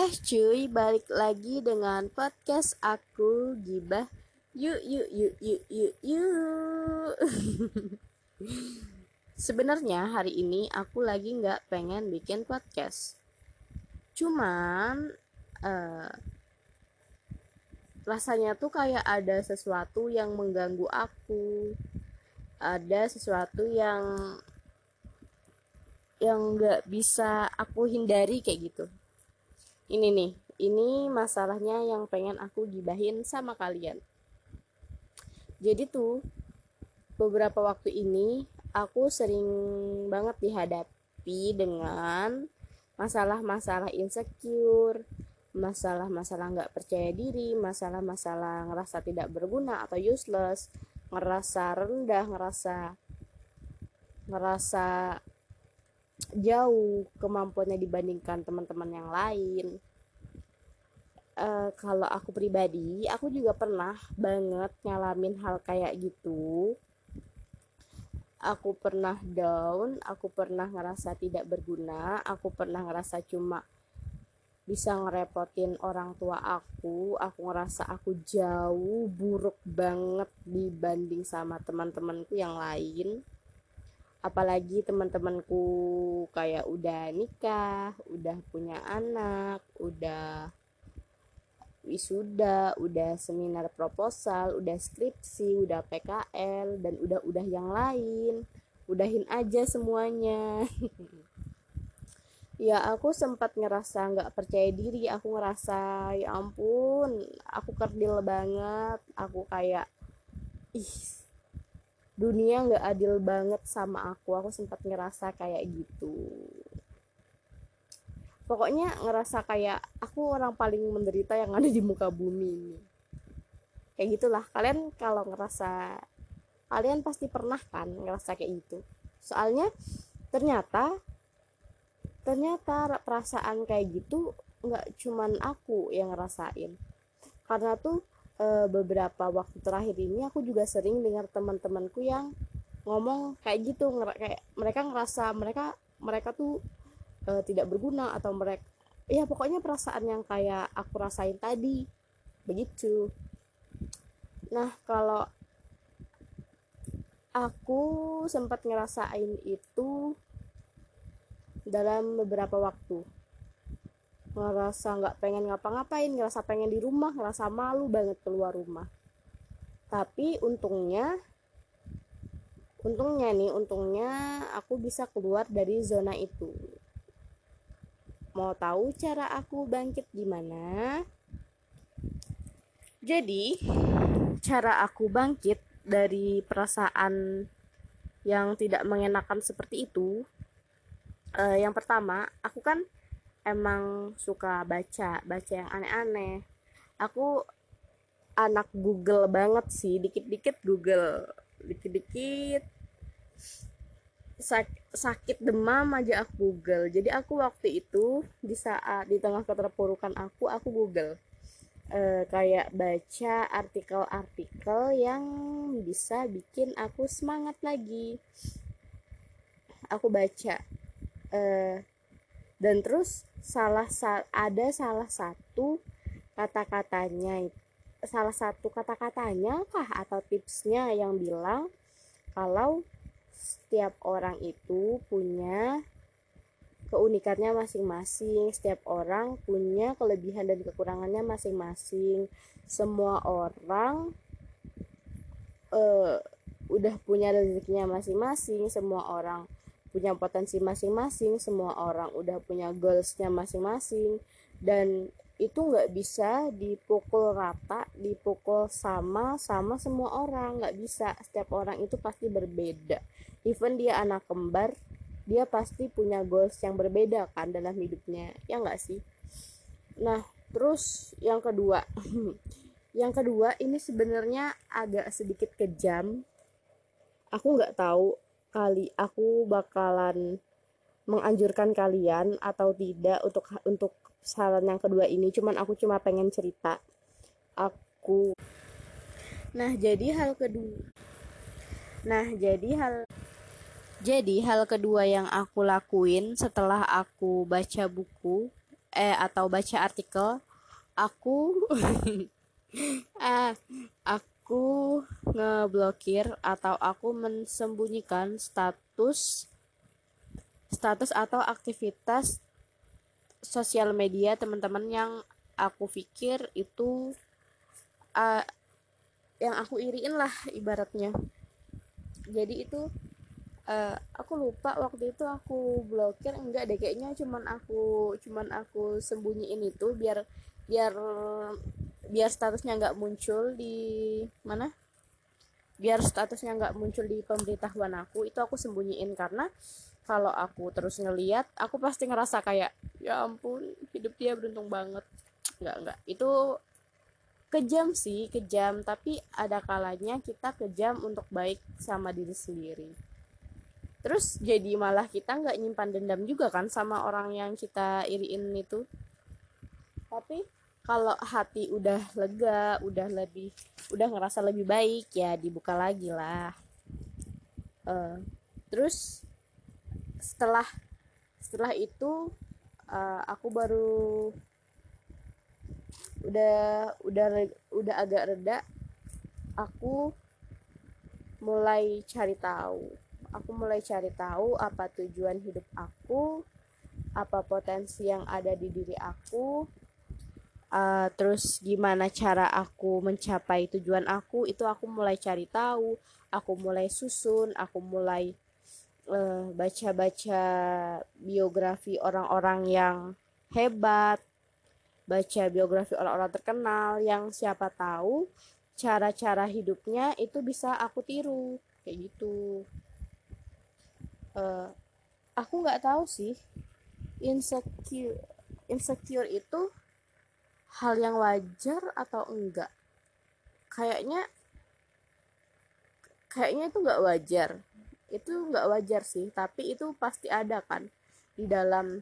Eh cuy, balik lagi dengan podcast aku Gibah. Yuk yuk yuk yuk yuk yuk. Sebenarnya hari ini aku lagi nggak pengen bikin podcast. Cuman uh, rasanya tuh kayak ada sesuatu yang mengganggu aku. Ada sesuatu yang yang nggak bisa aku hindari kayak gitu ini nih ini masalahnya yang pengen aku gibahin sama kalian. Jadi tuh beberapa waktu ini aku sering banget dihadapi dengan masalah-masalah insecure masalah-masalah nggak percaya diri masalah-masalah ngerasa tidak berguna atau useless ngerasa rendah ngerasa ngerasa jauh kemampuannya dibandingkan teman-teman yang lain. Uh, kalau aku pribadi, aku juga pernah banget ngalamin hal kayak gitu. Aku pernah down, aku pernah ngerasa tidak berguna, aku pernah ngerasa cuma bisa ngerepotin orang tua aku, aku ngerasa aku jauh buruk banget dibanding sama teman-temanku yang lain apalagi teman-temanku kayak udah nikah, udah punya anak, udah wisuda, udah seminar proposal, udah skripsi, udah PKL dan udah-udah yang lain. Udahin aja semuanya. ya aku sempat ngerasa nggak percaya diri, aku ngerasa ya ampun, aku kerdil banget, aku kayak ih dunia nggak adil banget sama aku. Aku sempat ngerasa kayak gitu. Pokoknya ngerasa kayak aku orang paling menderita yang ada di muka bumi ini. Kayak gitulah. Kalian kalau ngerasa kalian pasti pernah kan ngerasa kayak gitu. Soalnya ternyata ternyata perasaan kayak gitu nggak cuman aku yang ngerasain. Karena tuh e, beberapa waktu terakhir ini aku juga sering dengar teman-temanku yang ngomong kayak gitu kayak mereka ngerasa mereka mereka tuh e, tidak berguna atau mereka ya pokoknya perasaan yang kayak aku rasain tadi begitu. Nah kalau aku sempat ngerasain itu dalam beberapa waktu ngerasa nggak pengen ngapa-ngapain ngerasa pengen di rumah ngerasa malu banget keluar rumah. Tapi untungnya untungnya nih untungnya aku bisa keluar dari zona itu. Mau tahu cara aku bangkit gimana? Jadi cara aku bangkit dari perasaan yang tidak mengenakan seperti itu uh, yang pertama aku kan emang suka baca baca yang aneh-aneh. Aku anak Google banget sih dikit-dikit Google dikit-dikit sak sakit demam aja aku Google. Jadi aku waktu itu di saat di tengah keterpurukan aku aku Google e, kayak baca artikel-artikel yang bisa bikin aku semangat lagi. Aku baca e, dan terus salah sa ada salah satu kata-katanya salah satu kata-katanya kah atau tipsnya yang bilang kalau setiap orang itu punya keunikannya masing-masing setiap orang punya kelebihan dan kekurangannya masing-masing. Semua orang uh, udah punya rezekinya masing-masing semua orang punya potensi masing-masing semua orang udah punya goalsnya masing-masing dan itu nggak bisa dipukul rata dipukul sama sama semua orang nggak bisa. Setiap orang itu pasti berbeda. Even dia anak kembar dia pasti punya goals yang berbeda kan dalam hidupnya ya nggak sih? Nah terus yang kedua yang kedua ini sebenarnya agak sedikit kejam. Aku nggak tahu kali aku bakalan menganjurkan kalian atau tidak untuk untuk saran yang kedua ini cuman aku cuma pengen cerita. Aku nah jadi hal kedua nah jadi hal jadi hal kedua yang aku lakuin setelah aku baca buku eh atau baca artikel aku ah aku ngeblokir atau aku mensembunyikan status status atau aktivitas sosial media teman-teman yang aku pikir itu uh, yang aku iriin lah ibaratnya. Jadi itu uh, aku lupa waktu itu aku blokir enggak deh kayaknya cuman aku cuman aku sembunyiin itu biar biar biar statusnya nggak muncul di mana? Biar statusnya nggak muncul di pemberitahuan aku itu aku sembunyiin karena kalau aku terus ngeliat aku pasti ngerasa kayak ya ampun hidup dia beruntung banget. Nggak nggak. Itu kejam sih kejam. Tapi ada kalanya kita kejam untuk baik sama diri sendiri. Terus jadi malah kita nggak nyimpan dendam juga kan sama orang yang kita iriin itu. Tapi kalau hati udah lega udah lebih udah ngerasa lebih baik ya dibuka lagi lah. Uh, terus setelah setelah itu uh, aku baru udah udah udah agak reda aku mulai cari tahu. Aku mulai cari tahu apa tujuan hidup aku apa potensi yang ada di diri aku uh, terus gimana cara aku mencapai tujuan aku itu aku mulai cari tahu aku mulai susun aku mulai eh, baca-baca biografi orang-orang yang hebat, baca biografi orang-orang terkenal yang siapa tahu cara-cara hidupnya itu bisa aku tiru kayak gitu. Uh, aku nggak tahu sih insecure insecure itu hal yang wajar atau enggak? Kayaknya kayaknya itu nggak wajar. Itu nggak wajar sih tapi itu pasti ada kan di dalam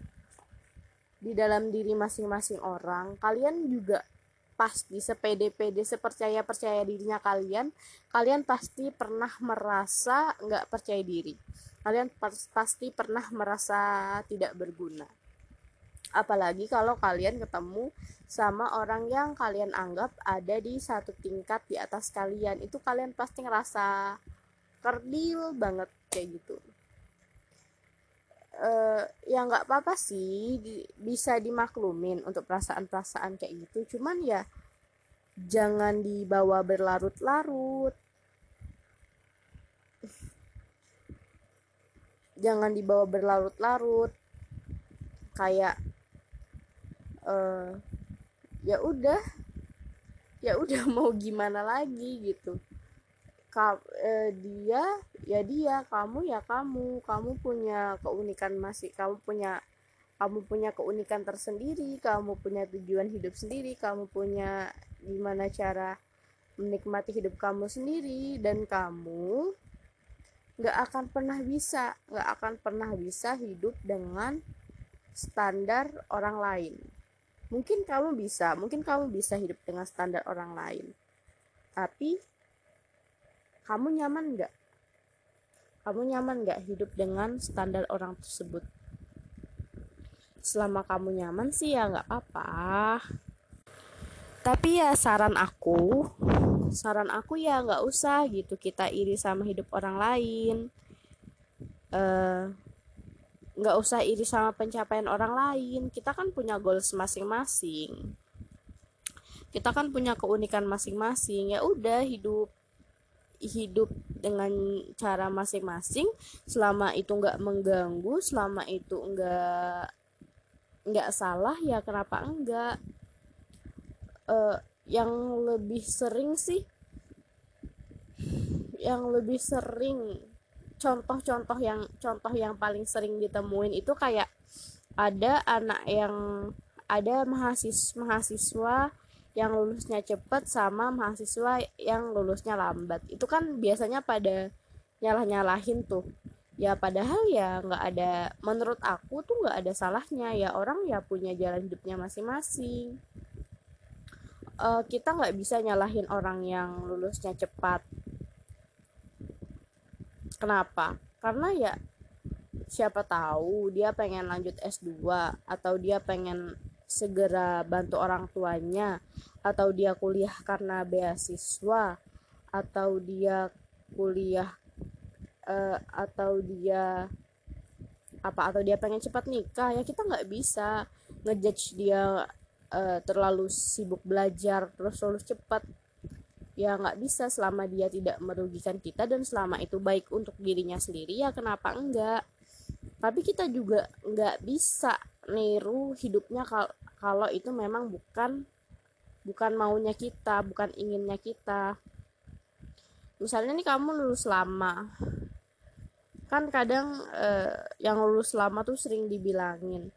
di dalam diri masing-masing orang. Kalian juga pasti sepede-pede sepercaya percaya dirinya kalian kalian pasti pernah merasa nggak percaya diri. Kalian pasti pernah merasa tidak berguna apalagi kalau kalian ketemu sama orang yang kalian anggap ada di satu tingkat di atas kalian. Itu kalian pasti ngerasa kerdil banget kayak gitu. Uh, ya nggak apa-apa sih di, bisa dimaklumin untuk perasaan-perasaan kayak gitu. Cuman ya jangan dibawa berlarut-larut. Jangan dibawa berlarut-larut. Kayak uh, ya udah ya udah mau gimana lagi gitu. Ka, eh, dia ya dia kamu ya kamu. Kamu punya keunikan masih kamu punya kamu punya keunikan tersendiri kamu punya tujuan hidup sendiri kamu punya gimana cara menikmati hidup kamu sendiri dan kamu nggak akan pernah bisa nggak akan pernah bisa hidup dengan standar orang lain mungkin kamu bisa mungkin kamu bisa hidup dengan standar orang lain. Tapi kamu nyaman nggak? Kamu nyaman nggak hidup dengan standar orang tersebut? Selama kamu nyaman sih ya nggak apa-apa. Tapi ya saran aku saran aku ya nggak usah gitu kita iri sama hidup orang lain. Uh, nggak usah iri sama pencapaian orang lain. Kita kan punya goals masing-masing. Kita kan punya keunikan masing-masing. Ya udah hidup hidup dengan cara masing-masing. Selama itu nggak mengganggu selama itu nggak nggak salah ya kenapa enggak? Uh, yang lebih sering sih yang lebih sering contoh-contoh yang contoh yang paling sering ditemuin itu kayak ada anak yang ada mahasiswa mahasiswa yang lulusnya cepat sama mahasiswa yang lulusnya lambat. Itu kan biasanya pada nyalah nyalahin tuh. Ya padahal ya nggak ada menurut aku tuh nggak ada salahnya. Ya orang ya punya jalan hidupnya masing-masing. Uh, kita nggak bisa nyalahin orang yang lulusnya cepat kenapa? Karena ya siapa tahu dia pengen lanjut S2 atau dia pengen segera bantu orang tuanya atau dia kuliah karena beasiswa atau dia kuliah uh, atau dia apa atau dia pengen cepat nikah ya kita nggak bisa ngejudge dia uh, terlalu sibuk belajar terus lulus cepat ya nggak bisa. Selama dia tidak merugikan kita dan selama itu baik untuk dirinya sendiri ya kenapa enggak? Tapi kita juga nggak bisa niru hidupnya kal kalau itu memang bukan bukan maunya kita bukan inginnya kita. Misalnya nih kamu lulus lama. Kan kadang eh, yang lulus lama tuh sering dibilangin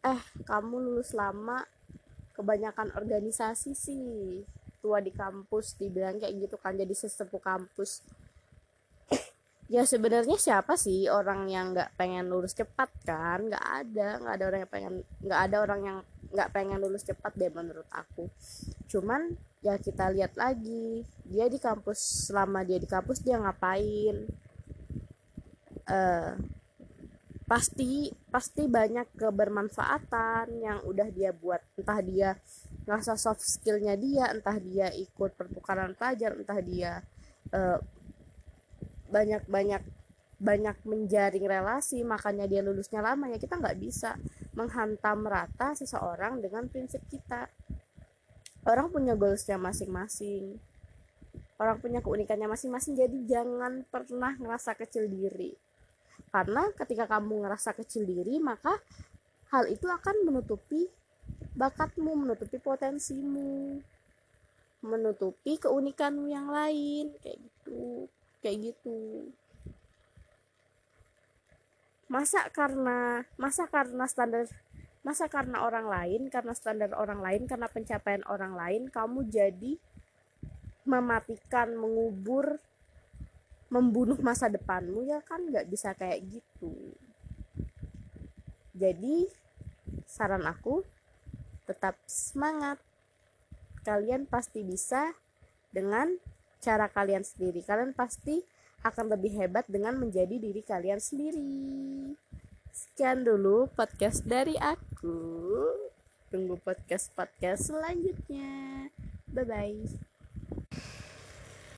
eh kamu lulus lama kebanyakan organisasi sih. Tua di kampus dibilang kayak gitu kan jadi sesepuh kampus. Ya sebenarnya siapa sih orang yang nggak pengen lulus cepat kan? Nggak ada nggak ada orang yang pengen nggak ada orang yang nggak pengen lulus cepat deh menurut aku. Cuman ya kita lihat lagi dia di kampus selama dia di kampus dia ngapain? Uh, pasti pasti banyak kebermanfaatan yang udah dia buat. Entah dia ngerasa soft skillnya dia entah dia ikut pertukaran pelajar entah dia uh, banyak banyak banyak menjaring relasi makanya dia lulusnya lama ya kita nggak bisa menghantam rata seseorang dengan prinsip kita. Orang punya goalsnya masing-masing. Orang punya keunikannya masing-masing jadi jangan pernah ngerasa kecil diri karena ketika kamu ngerasa kecil diri maka hal itu akan menutupi bakatmu menutupi potensimu menutupi keunikanmu yang lain kayak gitu kayak gitu. Masa karena masa karena standar masa karena orang lain karena standar orang lain karena pencapaian orang lain kamu jadi mematikan mengubur membunuh masa depanmu ya kan? Nggak bisa kayak gitu. Jadi saran aku tetap semangat. Kalian pasti bisa dengan cara kalian sendiri. Kalian pasti akan lebih hebat dengan menjadi diri kalian sendiri. Sekian dulu podcast dari aku. Tunggu podcast podcast selanjutnya. Bye bye